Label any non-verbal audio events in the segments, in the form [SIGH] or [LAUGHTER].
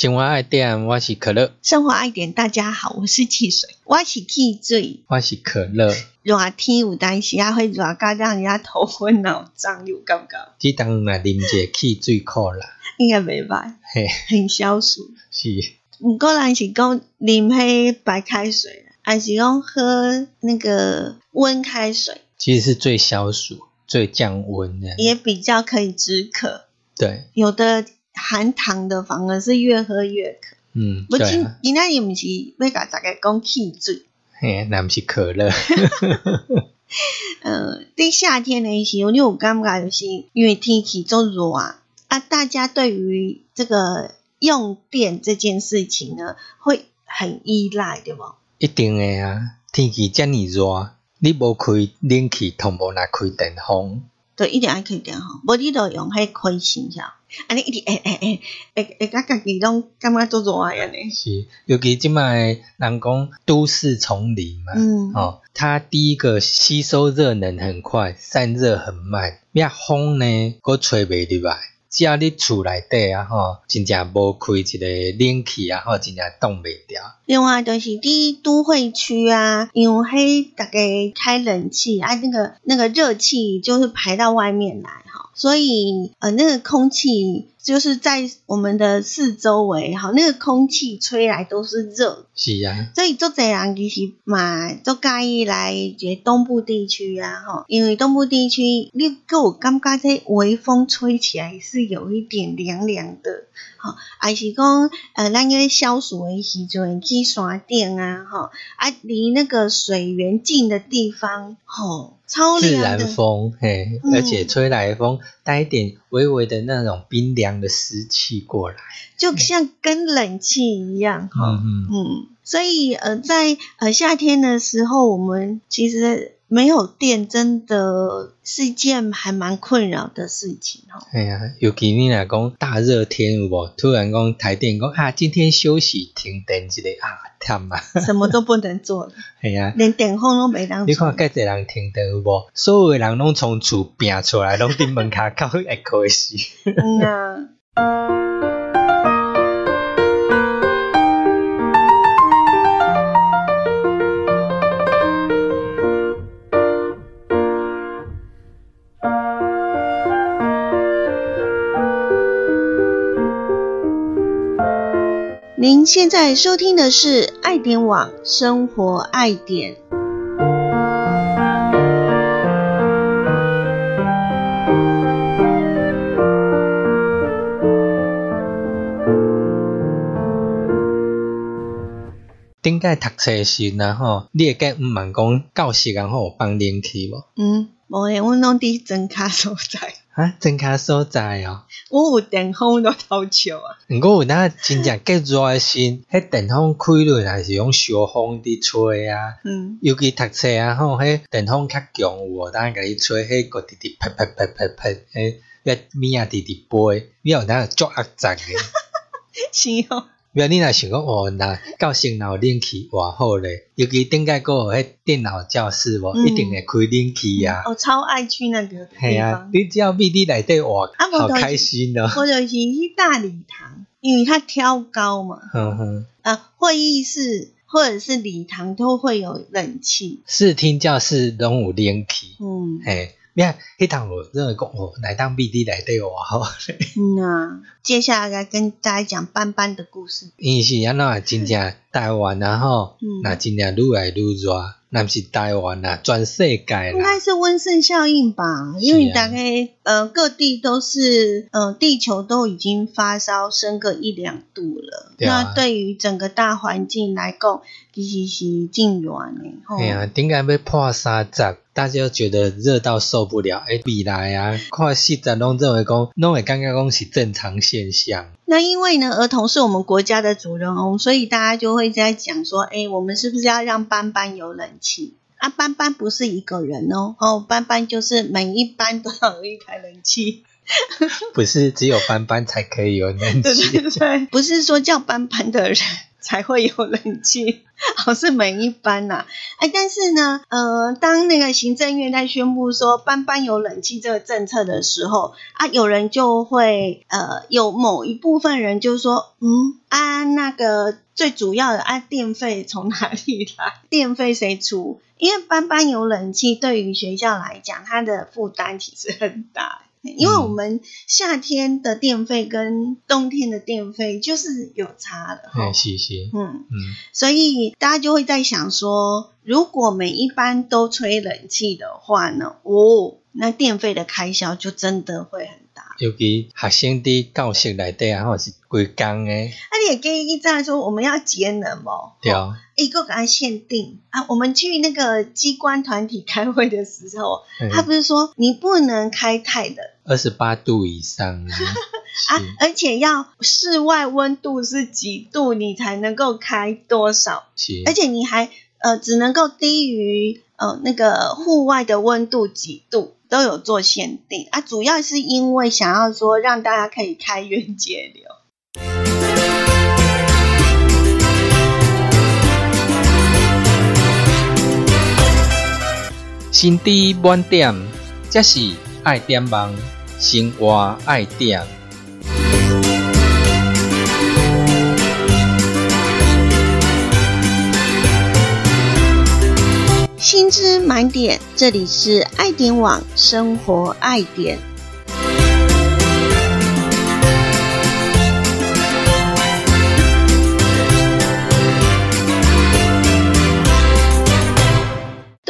生活爱点，我是可乐。生活爱点，大家好，我是汽水，我是汽水，我是可乐。热天有当时也会热到让人家头昏脑胀，有感觉。即当然啉者汽水可啦，应该袂歹，嘿，很消暑。是。毋过人是讲啉迄白开水，还是讲喝那个温开水，其实是最消暑、最降温的，也比较可以止渴。对，有的含糖的反而是越喝越渴。嗯，不，对今啊，今仔日毋是要甲大家讲汽水。嘿，那不是可乐，[LAUGHS] 呃，对夏天的时候，你有感觉就是因为天气足热啊，啊，大家对于这个用电这件事情呢，会很依赖，对不？一定的啊。天气遮尔热，你无开冷气，同无来开电风，对，一定爱开电风，无你就用迄开心下，安尼一直诶诶诶，会会甲家己拢感觉做热啊安尼。是，尤其即摆人讲都市丛林嘛，嗯，哦，它第一个吸收热能很快，散热很慢，呀风呢，佫吹袂入来。只要你厝内底啊吼，真正无开一个冷气啊吼，真正冻袂掉。另外就是伫都会区啊，因为迄大家开冷气啊，那个那个热气就是排到外面来哈，所以呃那个空气就是在我们的四周围哈，那个空气吹来都是热，是啊，所以做这人其实嘛做介意来这东部地区啊吼，因为东部地区你给我感觉这微风吹起来是有一点凉凉的。吼，还是讲，呃，咱个消暑的时阵去山顶啊，吼，啊，离那个水源近的地方，吼，超自然，风，嘿，嗯而且吹来的风带一点微微的那种冰凉的湿气过来。就像跟冷气一样，哈、嗯嗯，嗯，所以呃，在呃夏天的时候，我们其实没有电，真的是一件还蛮困扰的事情，哦。哎呀，尤其你若讲大热天有无？突然讲台电讲啊，今天休息停电一个啊，忝啊！什么都不能做了，[LAUGHS] 系啊，连电风都没当你看。介侪人停电有无？所有的人拢从厝拼出来，拢伫门骹靠会开死。嗯啊。您现在收听的是爱点网生活爱点。顶届读册的时阵吼，你会计毋茫讲教室然后有放冷气无？嗯，无诶，阮拢伫真卡所在，啊，真卡所在哦。我有电风都偷笑啊。毋过有当真正结热诶时，迄电风开落来是用小风伫吹啊。嗯，尤其读册啊，吼，迄电风较强有无？当甲你吹，迄个直直啪啪啪啪啪，迄个米啊直直飞，你有当足压杂诶。[LAUGHS] 是哦。因为你若想讲哦，那教室若有冷气偌好咧，尤其顶届个有迄电脑教室无，嗯。一定会开冷气啊。我超爱去那个地系啊，，你只要闭你内底活，好开心哦。或者是去大礼堂，因为它挑高嘛，嗯哼，啊，会议室或者是礼堂都会有冷气，视听教室拢有冷气，嗯。嘿，你看迄趟我真的讲哦，来当 BD 来对我好，嗯啊。接下来来跟大家讲斑斑的故事，因为是安怎真正台湾啊吼嗯，那真正愈来愈热，那毋是台湾啊，全世界应啦，该是温室效应吧，因为大概呃各地都是呃地球都已经发烧升个一两度了，对啊。那对于整个大环境来讲，其实是真热的。吼哎呀，顶解要破三十，大家觉得热到受不了。诶，未来啊，看四十拢认为讲，拢会感觉讲是正常现象。那因为呢，儿童是我们国家的主人翁，所以大家就会在讲说，哎，我们是不是要让班班有冷气？啊，班班不是一个人哦，哦，班班就是每一班都要有一台冷气。[LAUGHS] 不是只有班班才可以有冷对气。[LAUGHS] 对对，不是说叫班班的人才会有冷气，[LAUGHS] 哦，是每一班呐、哎，但是呢，呃，当那个行政院在宣布说班班有冷气这个政策的时候，啊，有人就会呃，有某一部分人就说，嗯，啊，那个最主要的啊，电费从哪里来？电费谁出？因为班班有冷气，对于学校来讲，它的负担其实很大。因为我们夏天的电费跟冬天的电费就是有差的哈哎，，是是，嗯，嗯，所以大家就会在想说，如果每一班都吹冷气的话呢，哦，那电费的开销就真的会很大。尤其学生伫教室内底啊，吼是规工诶，那、你也可以一再说我们要节能哦，对，一个给它限定。啊。我们去那个机关团体开会的时候，嗯他不是说你不能开太冷。二十八度以上啊，[LAUGHS] 啊，而且要室外温度是几度，你才能够开多少，是，而且你还呃只能够低于呃那个户外的温度几度都有做限定啊，主要是因为想要说让大家可以开源节流。心知满点，这是爱点忙，生活爱点。青汁满点，这里是爱点网生活爱点。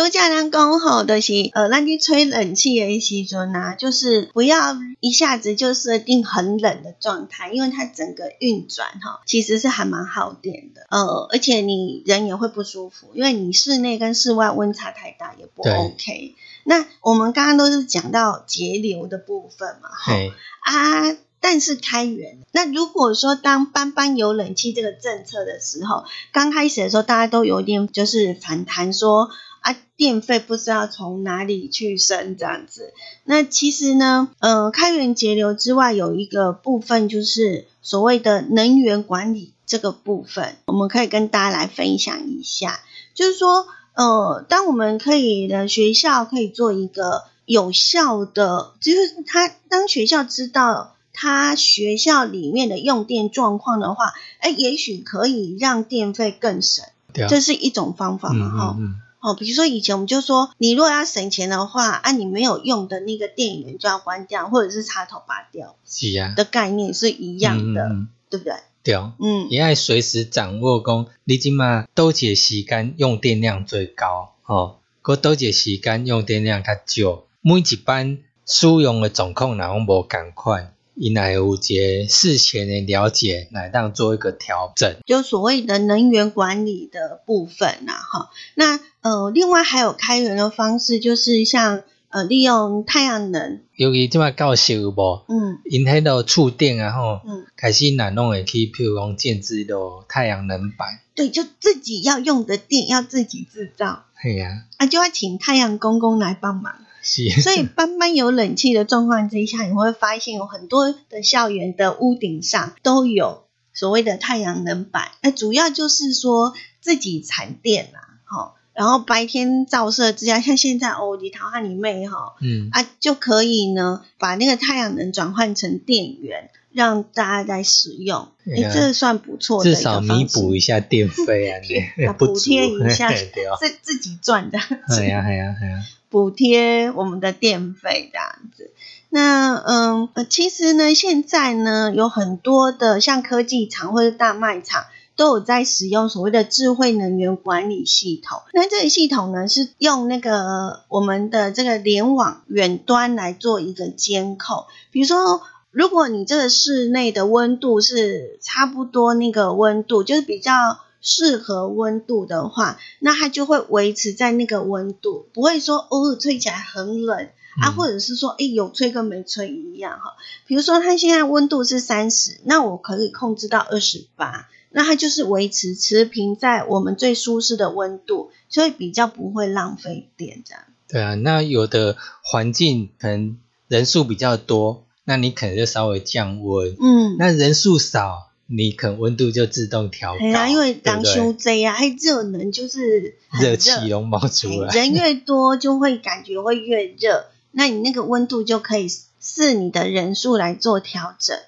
多家人讲吼，就是呃，咱去吹冷气的时阵啊，就是不要一下子就设定很冷的状态，因为它整个运转哈，其实是还蛮耗电的。呃，而且你人也会不舒服，因为你室内跟室外温差太大也不 OK。那我们刚刚都是讲到节流的部分嘛，哈，啊，但是开源。那如果说当班班有冷气这个政策的时候，刚开始的时候大家都有点就是反弹说啊，电费不知道从哪里去生这样子。那其实呢，呃，开源节流之外，有一个部分就是所谓的能源管理这个部分，我们可以跟大家来分享一下，就是说。呃，当我们可以的学校可以做一个有效的，就是他当学校知道他学校里面的用电状况的话，哎，也许可以让电费更省，这是一种方法嗯嘛，哈、嗯嗯，哦，比如说以前我们就说，你如果要省钱的话，啊，你没有用的那个电源就要关掉，或者是插头拔掉是啊，的概念是一样的，对不对？对，嗯，也要随时掌握讲，你即马倒一个时间用电量最高，哦，佮倒一个时间用电量较少，每一班使用的状况若拢无共款，伊若会有一个事前的了解，来当做一个调整。就所谓的能源管理的部分呐、哈。那呃，另外还有开源的方式，就是像呃利用太阳能，尤其即马教室有无，嗯。因迄个厝顶啊吼，嗯，开始若拢会去，譬如讲建置的太阳能板，对，就自己要用的电要自己制造。嘿啊，啊，就要请太阳公公来帮忙。是，[LAUGHS] 所以班班有冷气的状况之下，你会发现有很多的校园的屋顶上都有所谓的太阳能板。那主要就是说自己产电啦，哈，然后白天照射之下，像现在哦，你桃汉你妹哈嗯，啊，就可以呢把那个太阳能转换成电源，让大家来使用。诶，对啊这算不错的至少弥补一下电费啊，[LAUGHS] 啊不足补贴一下 [LAUGHS] 自自己赚的。系啊系啊系啊，补贴我们的电费这样子。那嗯，其实呢，现在呢有很多的像科技厂或者大卖场都有在使用所谓的智慧能源管理系统。那这个系统呢是用那个我们的这个联网远端来做一个监控，比如说。如果你这个室内的温度是差不多那个温度，就是比较适合温度的话，那它就会维持在那个温度，不会说偶尔吹起来很冷啊，嗯或者是说诶有吹跟没吹一样哈。比如说它现在温度是三十，那我可以控制到二十八。那它就是维持持平在我们最舒适的温度，所以比较不会浪费电这样。对啊，那有的环境可能人数比较多，那你可能就稍微降温。嗯，那人数少，你可能温度就自动调高。对啊，因为当对不对休这呀，还热能就是热气拢冒出来。人越多就会感觉会越热，那你那个温度就可以视你的人数来做调整。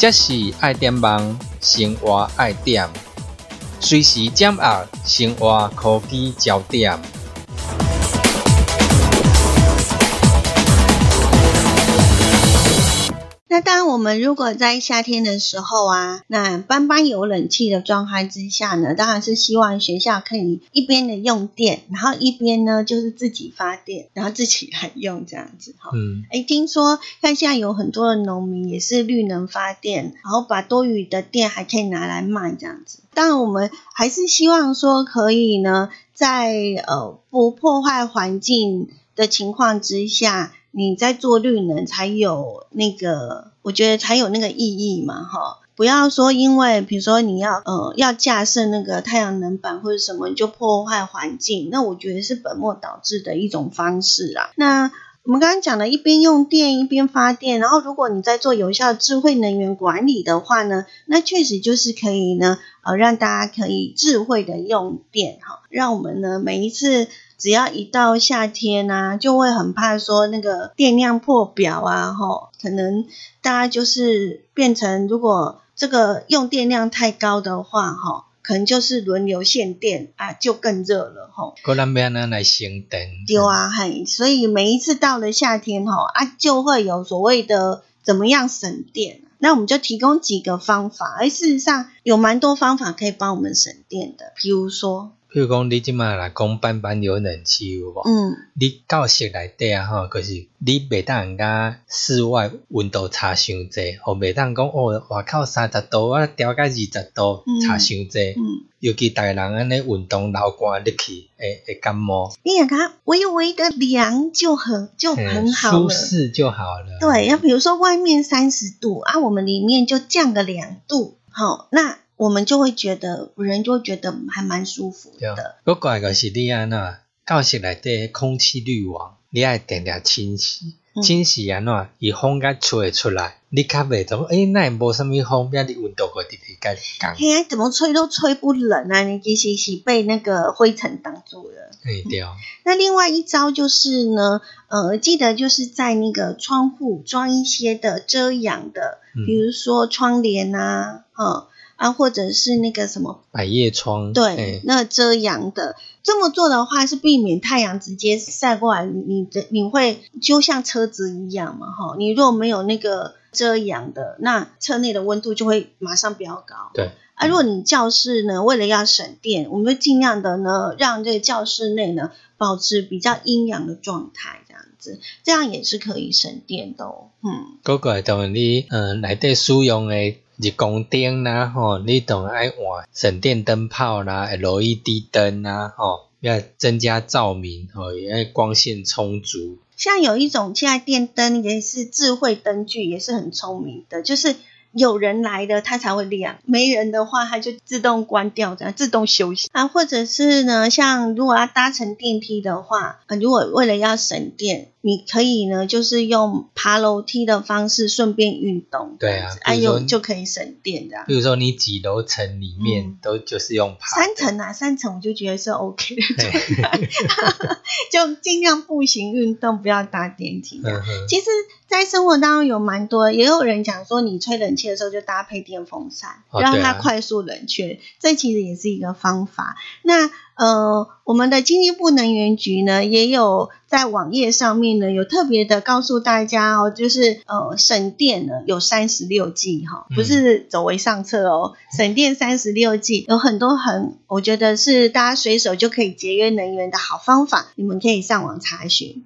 这是爱点网，生活爱点，随时掌握生活科技焦点。那当然，我们如果在夏天的时候啊，那班班有冷气的状态之下呢，当然是希望学校可以一边的用电，然后一边呢就是自己发电，然后自己来用这样子哈。嗯，哎，听说看现在有很多的农民也是绿能发电，然后把多余的电还可以拿来卖这样子。当然，我们还是希望说可以呢，在呃不破坏环境的情况之下，你在做绿能才有那个，我觉得才有那个意义嘛，哈。不要说因为比如说你要呃要架设那个太阳能板或者什么，就破坏环境，那我觉得是本末倒置的一种方式啦。那我们刚刚讲的，一边用电一边发电，然后如果你在做有效智慧能源管理的话呢，那确实就是可以呢，呃，让大家可以智慧的用电哈，让我们呢每一次只要一到夏天啊，就会很怕说那个电量破表啊，吼，可能大家就是变成如果这个用电量太高的话，哈。可能就是轮流限电啊，就更热了吼。可能要安怎来省电？对啊，嘿，所以每一次到了夏天吼啊，就会有所谓的怎么样省电。那我们就提供几个方法，而事实上有蛮多方法可以帮我们省电的。比如说，譬如讲，你即马来讲班班有冷气有无？嗯，你教室内底啊吼，就是你袂当甲室外温度差伤济，吼袂当讲哦，外口三十度，我调到二十度嗯差伤济。嗯，尤其大人安尼运动流汗入去，会会感冒，你想看微微的凉就很就很好了。舒适就好了。对，要比如说外面三十度啊，我们里面就降个两度，好，那我们就会觉得人就会觉得还蛮舒服的。不怪个是你安那，教室内底空气滤网，你爱定定清洗，嗯清洗安怎，伊风甲吹出来，你较袂种，诶，那也无啥物风，变你温度个直直甲降，嘿啊，怎么吹都吹不冷啊！你其实是被那个灰尘挡住了。嘿对，那另外一招就是呢，呃，记得就是在那个窗户装一些的遮阳的，嗯比如说窗帘啊，嗯啊，或者是那个什么，百叶窗，对嘿，那遮阳的。这么做的话是避免太阳直接晒过来，你你的你会就像车子一样嘛，哈，你如果没有那个遮阳的，那车内的温度就会马上飙高。对，啊，如果你教室呢，为了要省电，我们就尽量的呢，让这个教室内呢保持比较阴凉的状态，这样子，这样也是可以省电的哦。嗯，哥哥当然你嗯内底使用诶日光灯啦，吼，你当然爱换省电灯泡啦，LED 灯啦，吼，要增加照明，吼，也要光线充足。像有一种现在电灯也是智慧灯具，也是很聪明的，就是有人来了它才会亮，没人的话它就自动关掉，这样自动休息啊。或者是呢，像如果要搭乘电梯的话，呃，如果为了要省电，你可以呢就是用爬楼梯的方式顺便运动，对啊哎呦就可以省电这样。比如说你几楼层里面嗯都就是用爬的，三层啊，三层我就觉得是 OK 的 [LAUGHS] 就尽量步行运动，不要搭电梯。嗯，其实，在生活当中有蛮多，也有人讲说，你吹冷气的时候就搭配电风扇，让它快速冷却，这其实也是一个方法。那呃，我们的经济部能源局呢，也有在网页上面呢，有特别的告诉大家哦，就是呃，省电呢有三十六计哈，不是走为上策哦，省电三十六计有很多很，我觉得是大家随手就可以节约能源的好方法，你们可以上网查询。